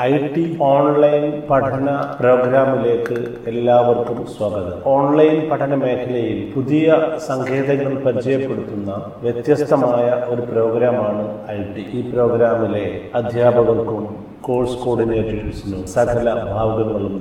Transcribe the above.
I T online പഠന പ്രോഗ്രാമിലേക്ക് എല്ലാവർക്കും സ്വാഗതം. ഓൺലൈൻ പഠന മേഖലയിൽ പുതിയ സങ്കേതങ്ങൾ പരിചയപ്പെടുത്തുന്ന വ്യത്യസ്തമായ ഒരു പ്രോഗ്രാമാണ് ഐ ടി. ഈ പ്രോഗ്രാമിലെ അധ്യാപകർക്കും കോഴ്സ് കോർഡിനേറ്റേഴ്സിനും സകല ഭാവുകങ്ങളും